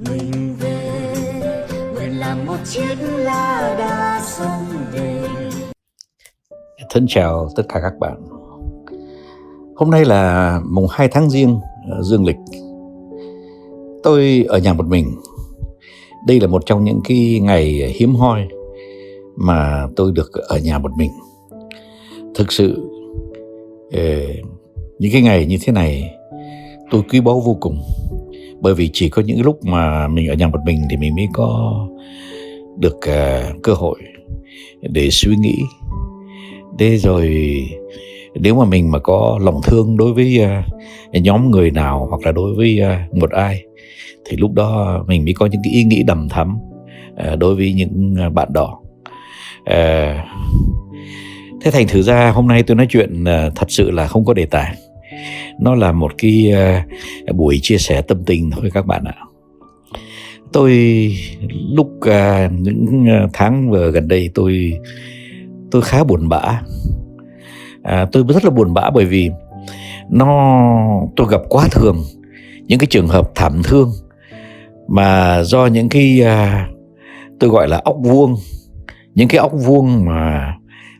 mình về nguyện làm một chiếc lá đa sông về Thân chào tất cả các bạn. Hôm nay là mùng 2 tháng riêng ờ, dương lịch. Tôi ở nhà một mình. Đây là một trong những cái ngày hiếm hoi mà tôi được ở nhà một mình. Thực sự ờ, những cái ngày như thế này, tôi quý báu vô cùng. Bởi vì chỉ có những lúc mà mình ở nhà một mình thì mình mới có được uh, cơ hội để suy nghĩ Thế rồi nếu mà mình mà có lòng thương đối với uh, nhóm người nào hoặc là đối với uh, một ai thì lúc đó mình mới có những cái ý nghĩ đầm thắm uh, đối với những uh, bạn đó. Uh, thế thành thử ra hôm nay tôi nói chuyện uh, thật sự là không có đề tài. Nó là một cái uh, buổi chia sẻ tâm tình thôi các bạn ạ. Tôi lúc uh, những ờ, tháng vừa gần đây tôi tôi khá buồn bã à, tôi rất là buồn bã bởi vì nó tôi gặp quá thường những cái trường hợp thảm thương mà do những cái uh, tôi gọi là ốc vuông những cái ốc vuông mà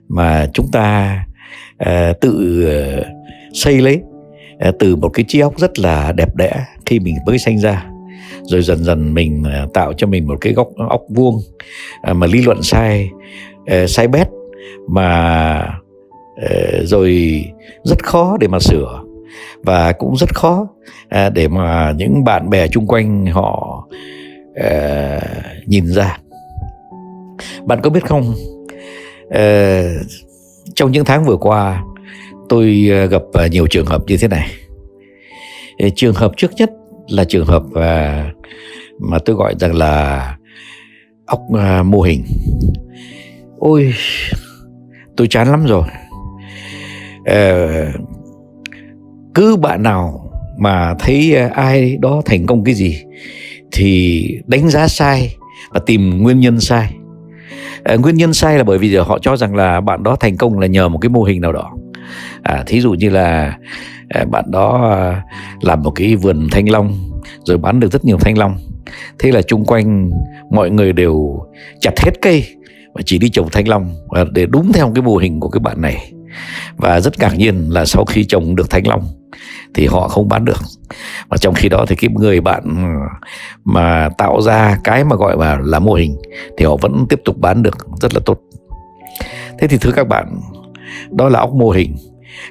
mà chúng ta uh, tự uh, xây lấy Ờ, từ một cái chiếc ốc rất là đẹp đẽ khi mình mới sinh ra. Rồi dần dần mình ờ, tạo cho mình một cái góc ốc vuông à, mà lý luận sai ờ, sai bét, mà rồi rất khó để mà sửa. Và cũng rất khó à, để mà những bạn bè chung quanh họ nhìn ra. Bạn có biết không? Trong những tháng vừa qua tôi ờ, gặp ờ, nhiều trường hợp như thế này. Trường hợp trước nhất là trường hợp ờ, mà tôi gọi rằng là ốc mô hình. Ôi, tôi chán lắm rồi. Cứ bạn nào mà thấy ai đó thành công cái gì thì đánh giá sai và tìm nguyên nhân sai. Nguyên nhân sai là bởi vì họ cho rằng là bạn đó thành công là nhờ một cái mô hình nào đó à, thí dụ như là à, bạn đó à, làm một cái vườn thanh long rồi bán được rất nhiều thanh long. Thế là chung quanh mọi người đều chặt hết cây và chỉ đi trồng thanh long và để đúng theo cái mô hình của cái bạn này. Và rất ngạc nhiên là sau khi trồng được thanh long thì họ không bán được. Và trong khi đó thì cái người bạn mà tạo ra cái mà gọi là là mô hình thì họ vẫn tiếp tục bán được rất là tốt. Thế thì thưa các bạn đó là óc mô hình.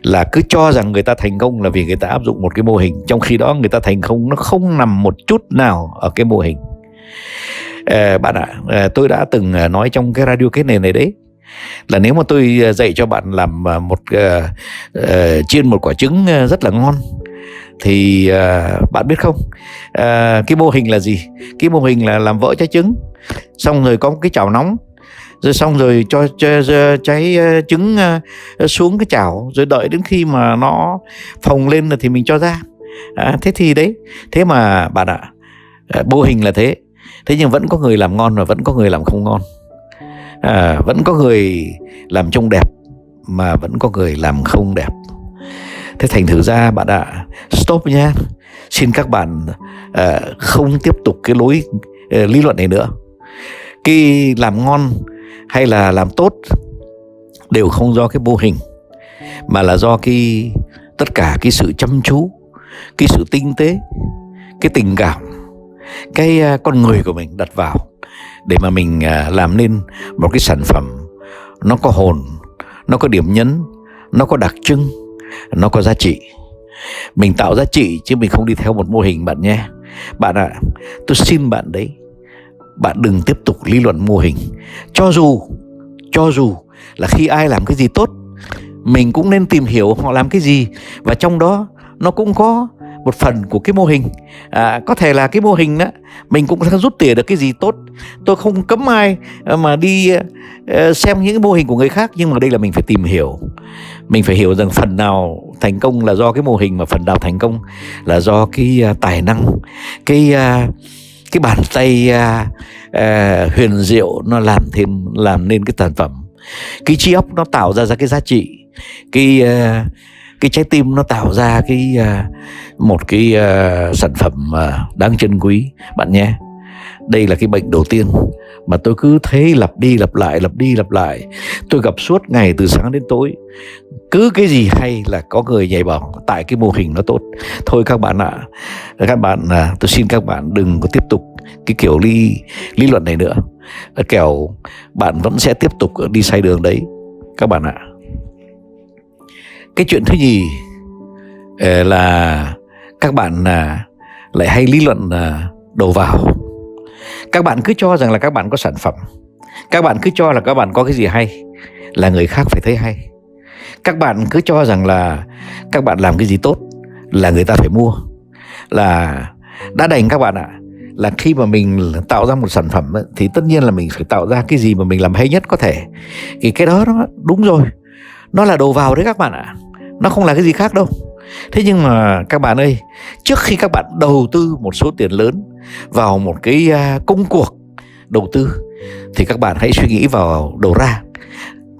Là cứ cho rằng người ta thành công là vì người ta áp dụng một cái mô hình trong khi đó người ta thành công nó không nằm một chút nào ở cái mô hình. À, bạn ạ à, tôi đã từng ờ, nói trong cái radio kết nền này đấy là nếu mà tôi dạy cho bạn làm một uh, uh, chiên một quả trứng rất là ngon thì uh, bạn biết không? Uh, cái mô hình là gì? Cái mô hình là làm vỡ trái trứng xong rồi có một cái chảo nóng rồi xong rồi cho, cho, cho cháy ờ, trứng ờ, xuống cái chảo. Rồi đợi đến khi mà nó phồng lên thì mình cho ra. À, thế thì đấy. Thế mà bạn ạ à, mô hình là thế. Thế nhưng vẫn có người làm ngon và vẫn có người làm không ngon. À, vẫn có người làm trông đẹp mà vẫn có người làm không đẹp. Thế thành thử ra bạn ạ stop nhé xin các bạn à, không tiếp tục cái lối à, lý luận này nữa. Cái làm ngon hay là làm tốt đều không do cái mô hình mà là do cái tất cả cái sự chăm chú cái sự tinh tế cái tình cảm cái à, con người của mình đặt vào để mà mình à, làm nên một cái sản phẩm nó có hồn nó có điểm nhấn nó có đặc trưng nó có giá trị. Mình tạo giá trị chứ mình không đi theo một mô hình bạn nhé. Bạn ạ à, tôi xin bạn đấy bạn đừng tiếp tục lý luận mô hình. Cho dù cho dù là khi ai làm cái gì tốt mình cũng nên tìm hiểu họ làm cái gì. Và trong đó nó cũng có một phần của cái mô hình. À, có thể là cái mô hình đó mình cũng rút tỉa được cái gì tốt. Tôi không cấm ai à, mà đi uh, xem những cái mô hình của người khác nhưng mà đây là mình phải tìm hiểu. Mình phải hiểu rằng phần nào thành công là do cái mô hình mà phần nào thành công là do cái uh, tài năng cái uh, cái bàn tay uh, uh, huyền diệu nó làm thêm làm nên cái sản phẩm. Cái trí óc nó tạo ra ra cái giá trị. Cái uh, cái trái tim nó tạo ra cái uh, một cái uh, sản phẩm uh, đáng trân quý. Bạn nhé đây là cái bệnh đầu tiên mà tôi cứ thấy lặp đi lặp lại lặp đi lặp lại. Tôi gặp suốt ngày từ sáng đến tối. Cứ cái gì hay là có người nhảy vào tại cái mô hình nó tốt. Thôi các bạn ạ à, các bạn à, tôi xin các bạn đừng có tiếp tục cái kiểu lý lý luận này nữa. Kẻo bạn vẫn sẽ tiếp tục đi sai đường đấy các bạn ạ. À. cái chuyện thứ nhì ờ, là các bạn à, lại hay lý luận à, đầu vào các bạn cứ cho rằng là các bạn có sản phẩm. Các bạn cứ cho là các bạn có cái gì hay là người khác phải thấy hay. Các bạn cứ cho rằng là các bạn làm cái gì tốt là người ta phải mua. Là đã đành các bạn ạ là khi mà mình tạo ra một sản phẩm ấy, thì tất nhiên là mình phải tạo ra cái gì mà mình làm hay nhất có thể. Thì cái đó nó đúng rồi. Nó là đồ vào đấy các bạn ạ. Nó không là cái gì khác đâu thế nhưng mà các bạn ơi trước khi các bạn đầu tư một số tiền lớn vào một cái à, công cuộc đầu tư thì các bạn hãy suy nghĩ vào đầu ra.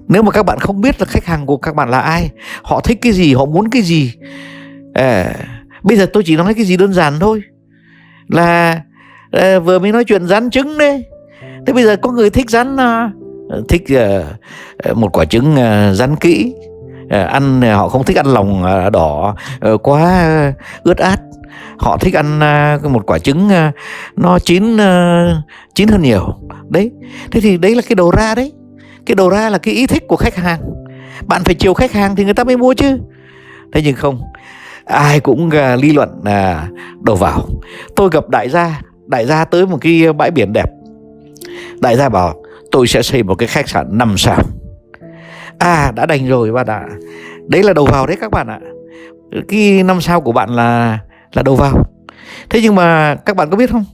Nếu mà các bạn không biết là khách hàng của các bạn là ai họ thích cái gì họ muốn cái gì à, bây giờ tôi chỉ nói cái gì đơn giản thôi là à, vừa mới nói chuyện rán trứng đấy. Thế bây giờ có người thích rán à, thích à, à một quả trứng à, rán kỹ Ờ, ăn ờ, họ không thích ăn lòng ờ, đỏ quá ướt át. Họ thích ăn một quả trứng nó chín chín hơn nhiều. Đấy, thế thì đấy là cái đầu ra đấy. Cái đầu ra là cái ý thích của khách hàng. Bạn phải chiều khách hàng thì người ta mới mua chứ. Thế nhưng không, ai cũng lý luận đầu vào. Tôi gặp đại gia đại gia tới một cái bãi biển đẹp. Đại gia bảo, tôi sẽ xây một cái khách sạn 5 sao à đã đành rồi bạn ạ. Đấy là đầu vào đấy các bạn ạ. Cái năm sao của bạn là là đầu vào. Thế nhưng mà các bạn có biết không?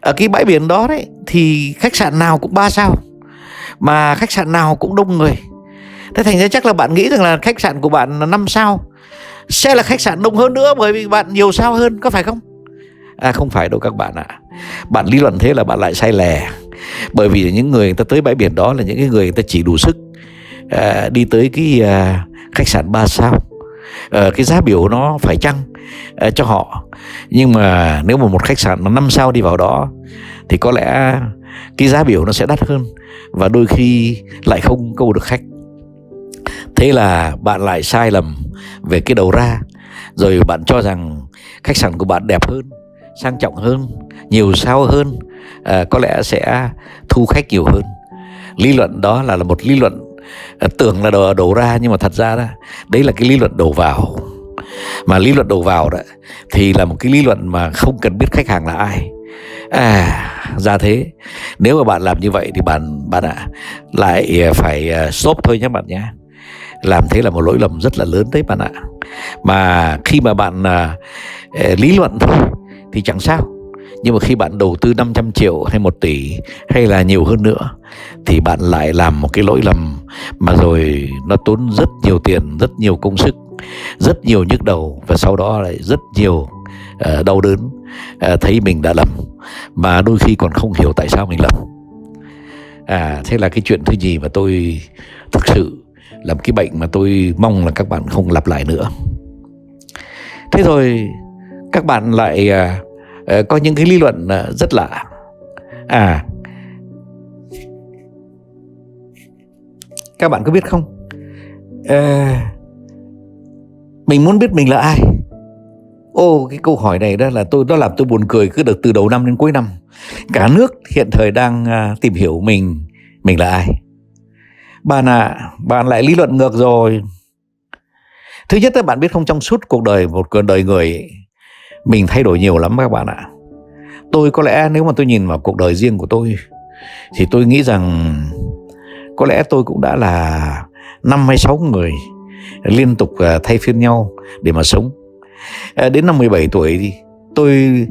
Ở cái bãi biển đó đấy thì khách sạn nào cũng ba sao mà khách sạn nào cũng đông người. Thế thành ra chắc là bạn nghĩ rằng là khách sạn của bạn là năm sao sẽ là khách sạn đông hơn nữa bởi vì bạn nhiều sao hơn có phải không? À không phải đâu các bạn ạ. À. bạn lý luận thế là bạn lại sai lè. bởi vì những người, người ta tới bãi biển đó là những cái người người ta chỉ đủ sức à, đi tới cái à, khách sạn 3 sao. À, cái giá biểu nó phải chăng à, cho họ. Nhưng mà nếu mà một khách sạn nó 5 sao đi vào đó thì có lẽ cái giá biểu nó sẽ đắt hơn và đôi khi lại không câu được khách. Thế là bạn lại sai lầm về cái đầu ra rồi bạn cho rằng khách sạn của bạn đẹp hơn sang trọng hơn nhiều sao hơn à, có lẽ sẽ thu khách nhiều hơn. Lý luận đó là, là một lý luận Ờ, tưởng là đổ, đổ ra nhưng mà thật ra đó đấy là cái lý luận đổ vào. Mà lý luận đổ vào đó thì là một cái lý luận mà không cần biết khách hàng là ai. À ra thế. Nếu mà bạn làm như vậy thì bạn bạn ạ à, lại ờ, phải ờ, stop thôi nhé bạn nhé. Làm thế là một lỗi lầm rất là lớn đấy bạn ạ. Mà khi mà bạn à, lý luận thôi thì chẳng sao nhưng mà khi bạn đầu tư 500 triệu hay 1 tỷ hay là nhiều hơn nữa thì bạn lại làm một cái lỗi lầm mà rồi nó tốn rất nhiều tiền, rất nhiều công sức, rất nhiều nhức đầu và sau đó lại rất nhiều uh, đau đớn uh, thấy mình đã lầm mà đôi khi còn không hiểu tại sao mình lầm. À thế là cái chuyện thứ gì mà tôi thực sự làm cái bệnh mà tôi mong là các bạn không lặp lại nữa. Thế rồi các bạn lại uh, Ờ, có những cái lý luận ờ, rất lạ. À. Các bạn có biết không? À, mình muốn biết mình là ai. Ô cái câu hỏi này đó là tôi đó làm tôi buồn cười cứ được từ đầu năm đến cuối năm. Cả nước hiện thời đang à, tìm hiểu mình mình là ai. Bạn à bạn lại lý luận ngược rồi. Thứ nhất là bạn biết không trong suốt cuộc đời một cuộc đời người mình thay đổi nhiều lắm các bạn ạ. Tôi có lẽ nếu mà tôi nhìn vào cuộc đời riêng của tôi, thì tôi nghĩ rằng có lẽ tôi cũng đã là năm hay sáu người liên tục à, thay phiên nhau để mà sống. À, đến năm 17 tuổi thì tôi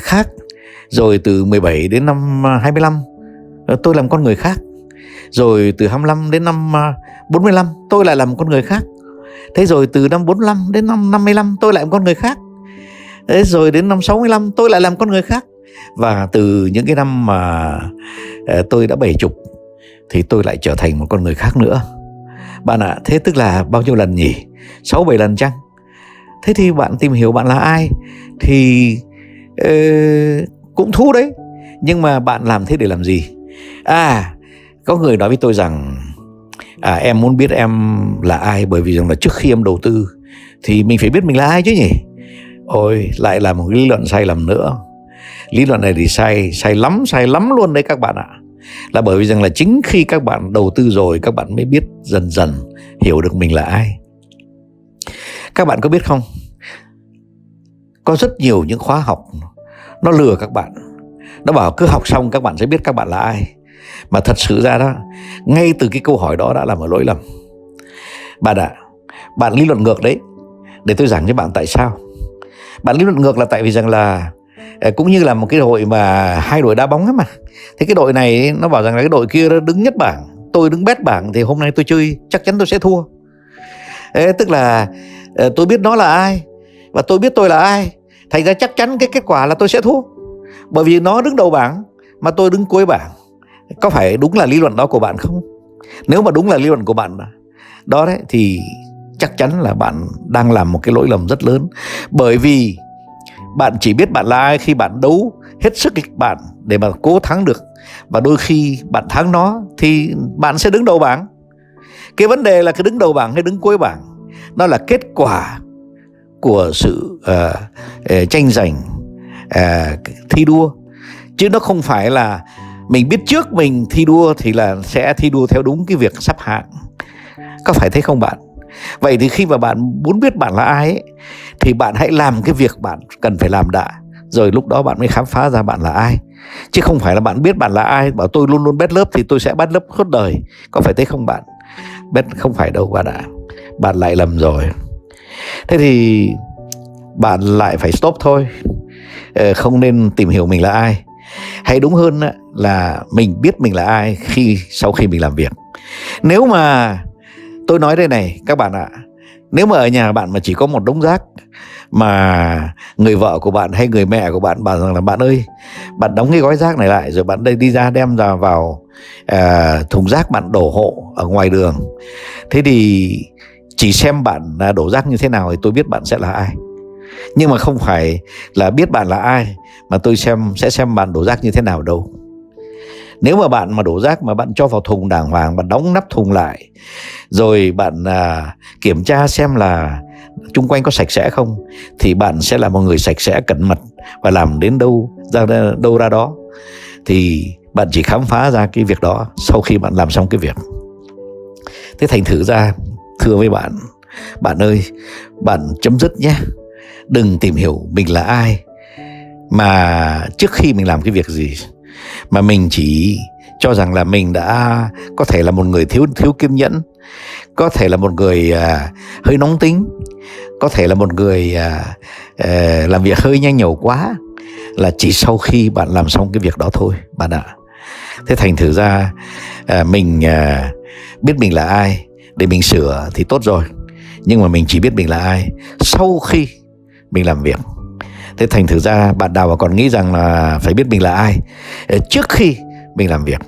khác. Rồi từ 17 đến năm 25 ờ, tôi làm con người khác. Rồi từ 25 đến năm à, 45 tôi lại làm con người khác. Thế rồi từ năm 45 đến năm 55 tôi lại một con người khác. Thế rồi đến năm 65 tôi lại làm con người khác. Và từ những cái năm mà ờ, tôi đã bảy chục thì tôi lại trở thành một con người khác nữa. Bạn ạ thế tức là bao nhiêu lần nhỉ? Sáu bảy lần chăng? Thế thì bạn tìm hiểu bạn là ai thì uh, cũng thú đấy. Nhưng mà bạn làm thế để làm gì? À có người nói với tôi rằng à em muốn biết em là ai bởi vì rằng là trước khi em đầu tư thì mình phải biết mình là ai chứ nhỉ? Ôi lại là một lý luận sai lầm nữa. Lý luận này thì sai sai lắm sai lắm luôn đấy các bạn ạ. Là bởi vì rằng là chính khi các bạn đầu tư rồi các bạn mới biết dần dần hiểu được mình là ai. Các bạn có biết không? Có rất nhiều những khóa học nó lừa các bạn. Nó bảo cứ học xong các bạn sẽ biết các bạn là ai. Mà thật sự ra đó ngay từ cái câu hỏi đó đã là một lỗi lầm. Bạn ạ à, bạn lý luận ngược đấy. Để tôi giảng cho bạn tại sao bạn lý luận ngược là tại vì rằng là ờ, cũng như là một cái đội mà hai đội đá bóng ấy mà. Thế cái đội này nó bảo rằng là cái đội kia nó đứng nhất bảng tôi đứng bét bảng thì hôm nay tôi chơi chắc chắn tôi sẽ thua. Ê, tức là ờ, tôi biết nó là ai và tôi biết tôi là ai thành ra chắc chắn cái kết quả là tôi sẽ thua. Bởi vì nó đứng đầu bảng mà tôi đứng cuối bảng. Có phải đúng là lý luận đó của bạn không? Nếu mà đúng là lý luận của bạn đó đấy thì chắc chắn là bạn đang làm một cái lỗi lầm rất lớn. Bởi vì bạn chỉ biết bạn là ai khi bạn đấu hết sức kịch bạn để mà cố thắng được. Và đôi khi bạn thắng nó thì bạn sẽ đứng đầu bảng. Cái vấn đề là cái đứng đầu bảng hay đứng cuối bảng nó là kết quả của sự uh, tranh giành uh, thi đua. Chứ nó không phải là mình biết trước mình thi đua thì là sẽ thi đua theo đúng cái việc sắp hạng. Có phải thế không bạn? Vậy thì khi mà bạn muốn biết bạn là ai ấy, thì bạn hãy làm cái việc bạn cần phải làm đã. Rồi lúc đó bạn mới khám phá ra bạn là ai. Chứ không phải là bạn biết bạn là ai bảo tôi luôn luôn bét lớp thì tôi sẽ bắt lớp suốt đời. Có phải thế không bạn? Bét không phải đâu bạn ạ. À. bạn lại lầm rồi. Thế thì bạn lại phải stop thôi. Ờ, không nên tìm hiểu mình là ai. Hay đúng hơn là mình biết mình là ai khi sau khi mình làm việc. Nếu mà tôi nói đây này các bạn ạ. Nếu mà ở nhà bạn mà chỉ có một đống rác mà người vợ của bạn hay người mẹ của bạn bảo rằng là bạn ơi bạn đóng cái gói rác này lại rồi bạn đây đi ra đem ra vào à, thùng rác bạn đổ hộ ở ngoài đường. Thế thì chỉ xem bạn đổ rác như thế nào thì tôi biết bạn sẽ là ai. Nhưng mà không phải là biết bạn là ai mà tôi xem sẽ xem bạn đổ rác như thế nào đâu nếu mà bạn mà đổ rác mà bạn cho vào thùng đàng hoàng bạn đóng nắp thùng lại rồi bạn à, kiểm tra xem là chung quanh có sạch sẽ không thì bạn sẽ là một người sạch sẽ cẩn mật và làm đến đâu ra đâu ra đó. Thì bạn chỉ khám phá ra cái việc đó sau khi bạn làm xong cái việc. Thế thành thử ra thưa với bạn bạn ơi bạn chấm dứt nhé. Đừng tìm hiểu mình là ai mà trước khi mình làm cái việc gì mà mình chỉ cho rằng là mình đã có thể là một người thiếu thiếu kiên nhẫn có thể là một người à, hơi nóng tính có thể là một người à, à, làm việc hơi nhanh nhẩu quá là chỉ sau khi bạn làm xong cái việc đó thôi bạn ạ. Thế thành thử ra à, mình à, biết mình là ai để mình sửa thì tốt rồi. Nhưng mà mình chỉ biết mình là ai sau khi mình làm việc thế thành thử ra bạn đào còn nghĩ rằng là phải biết mình là ai? Ờ, trước khi mình làm việc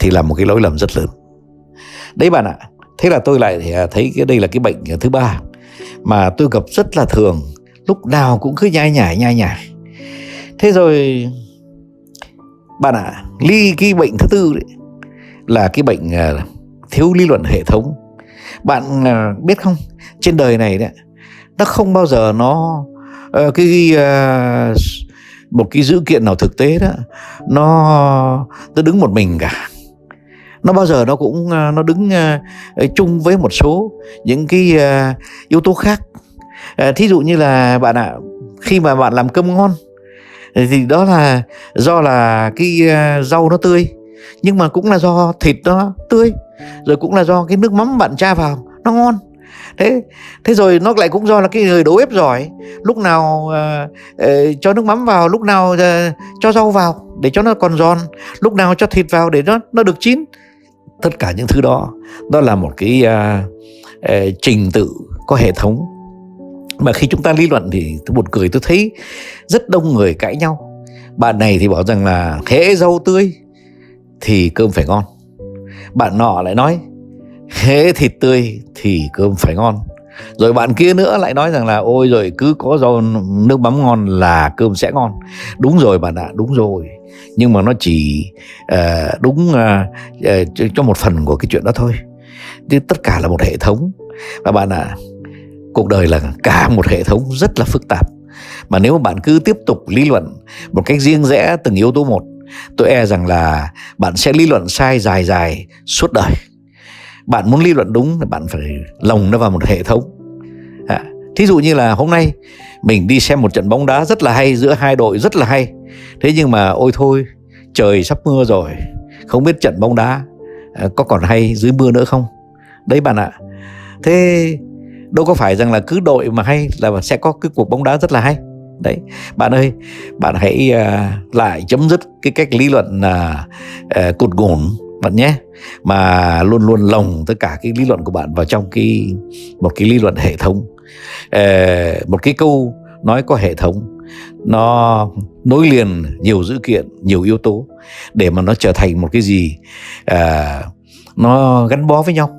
thì là một cái lỗi lầm rất lớn. Đấy bạn ạ thế là tôi lại ờ, thấy cái đây là cái bệnh ờ, thứ ba mà tôi gặp rất là thường lúc nào cũng cứ nhai nhải nhai nhải. Thế rồi bạn ạ à, ly cái bệnh thứ tư đấy là cái bệnh thiếu lý luận hệ thống. Bạn biết không? Trên đời này đấy nó không bao giờ nó uh, cái uh, một cái dữ kiện nào thực tế đó nó nó đứng một mình cả. Nó bao giờ nó cũng ờ, nó đứng uh, chung với một số những cái uh, yếu tố khác. Uh, thí dụ như là bạn ạ khi mà bạn làm cơm ngon thì đó là do là cái uh, rau nó tươi nhưng mà cũng là do thịt nó tươi rồi cũng là do cái nước mắm bạn tra vào nó ngon thế thế rồi nó lại cũng do là cái người đầu bếp giỏi. Lúc nào uh, uh, cho nước mắm vào lúc nào uh, cho rau vào để cho nó còn giòn. Lúc nào cho thịt vào để nó nó được chín. Tất cả những thứ đó đó là một cái uh, uh, trình tự có hệ thống. Mà khi chúng ta lý luận thì tôi buồn cười tôi thấy rất đông người cãi nhau. Bạn này thì bảo rằng là hễ rau tươi thì cơm phải ngon. Bạn nọ lại nói hễ thịt tươi thì cơm phải ngon. Rồi bạn kia nữa lại nói rằng là ôi rồi cứ có rau nước mắm ngon là cơm sẽ ngon. Đúng rồi bạn ạ đúng rồi. Nhưng mà nó chỉ uh, đúng uh, uh, cho một phần của cái chuyện đó thôi. Chứ tất cả là một hệ thống. Và bạn ạ à, cuộc đời là cả một hệ thống rất là phức tạp. Mà nếu bạn cứ tiếp tục lý luận một cách riêng rẽ từng yếu tố một tôi e rằng là bạn sẽ lý luận sai dài dài suốt đời bạn muốn lý luận đúng thì bạn phải lồng nó vào một hệ thống. À, thí dụ như là hôm nay mình đi xem một trận bóng đá rất là hay giữa hai đội rất là hay. Thế nhưng mà ôi thôi trời sắp mưa rồi không biết trận bóng đá à, có còn hay dưới mưa nữa không? Đấy bạn ạ. Thế đâu có phải rằng là cứ đội mà hay là sẽ có cái cuộc bóng đá rất là hay. Đấy bạn ơi bạn hãy uh, lại chấm dứt cái cách lý luận uh, uh, cụt ngủn bạn nhé. Mà luôn luôn lồng tất cả cái lý luận của bạn vào trong cái một cái lý luận hệ thống. Ờ, một cái câu nói có hệ thống nó nối liền nhiều dữ kiện nhiều yếu tố để mà nó trở thành một cái gì à, nó gắn bó với nhau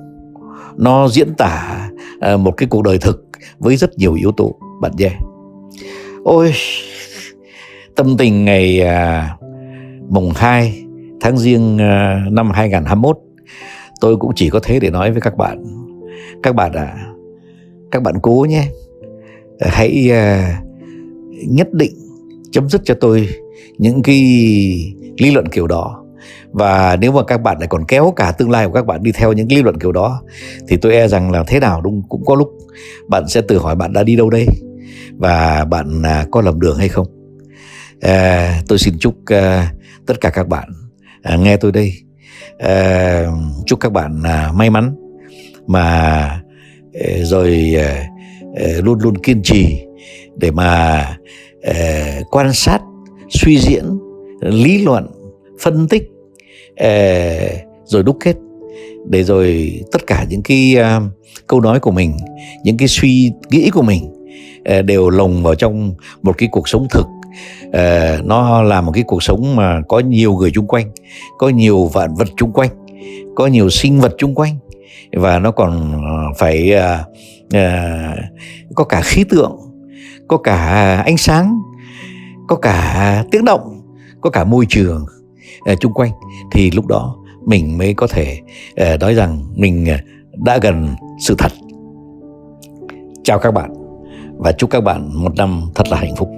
nó diễn tả à, một cái cuộc đời thực với rất nhiều yếu tố bạn nhé. Ôi tâm tình ngày à, mùng 2 tháng riêng ờ, năm 2021 tôi cũng chỉ có thế để nói với các bạn. Các bạn à các bạn cố nhé. Hãy ờ, nhất định chấm dứt cho tôi những cái lý luận kiểu đó. Và nếu mà các bạn lại còn kéo cả tương lai của các bạn đi theo những lý luận kiểu đó thì tôi e rằng là thế nào đúng cũng có lúc bạn sẽ tự hỏi bạn đã đi đâu đây và bạn à, có lầm đường hay không. À, tôi xin chúc à, tất cả các bạn à, nghe tôi đây. À, chúc các bạn à, may mắn mà ờ, rồi à, luôn luôn kiên trì để mà à, quan sát suy diễn lý luận phân tích à, rồi đúc kết để rồi tất cả những cái à, câu nói của mình những cái suy nghĩ của mình đều lồng vào trong một cái cuộc sống thực uh, nó là một cái cuộc sống mà có nhiều người chung quanh có nhiều vạn vật chung quanh có nhiều sinh vật chung quanh. Và nó còn ờ, phải uh, uh, có cả khí tượng có cả ánh sáng có cả tiếng động có cả môi trường uh, chung quanh. Thì lúc đó mình mới có thể uh, nói rằng mình đã gần sự thật. Chào các bạn và chúc các bạn một năm thật là hạnh phúc.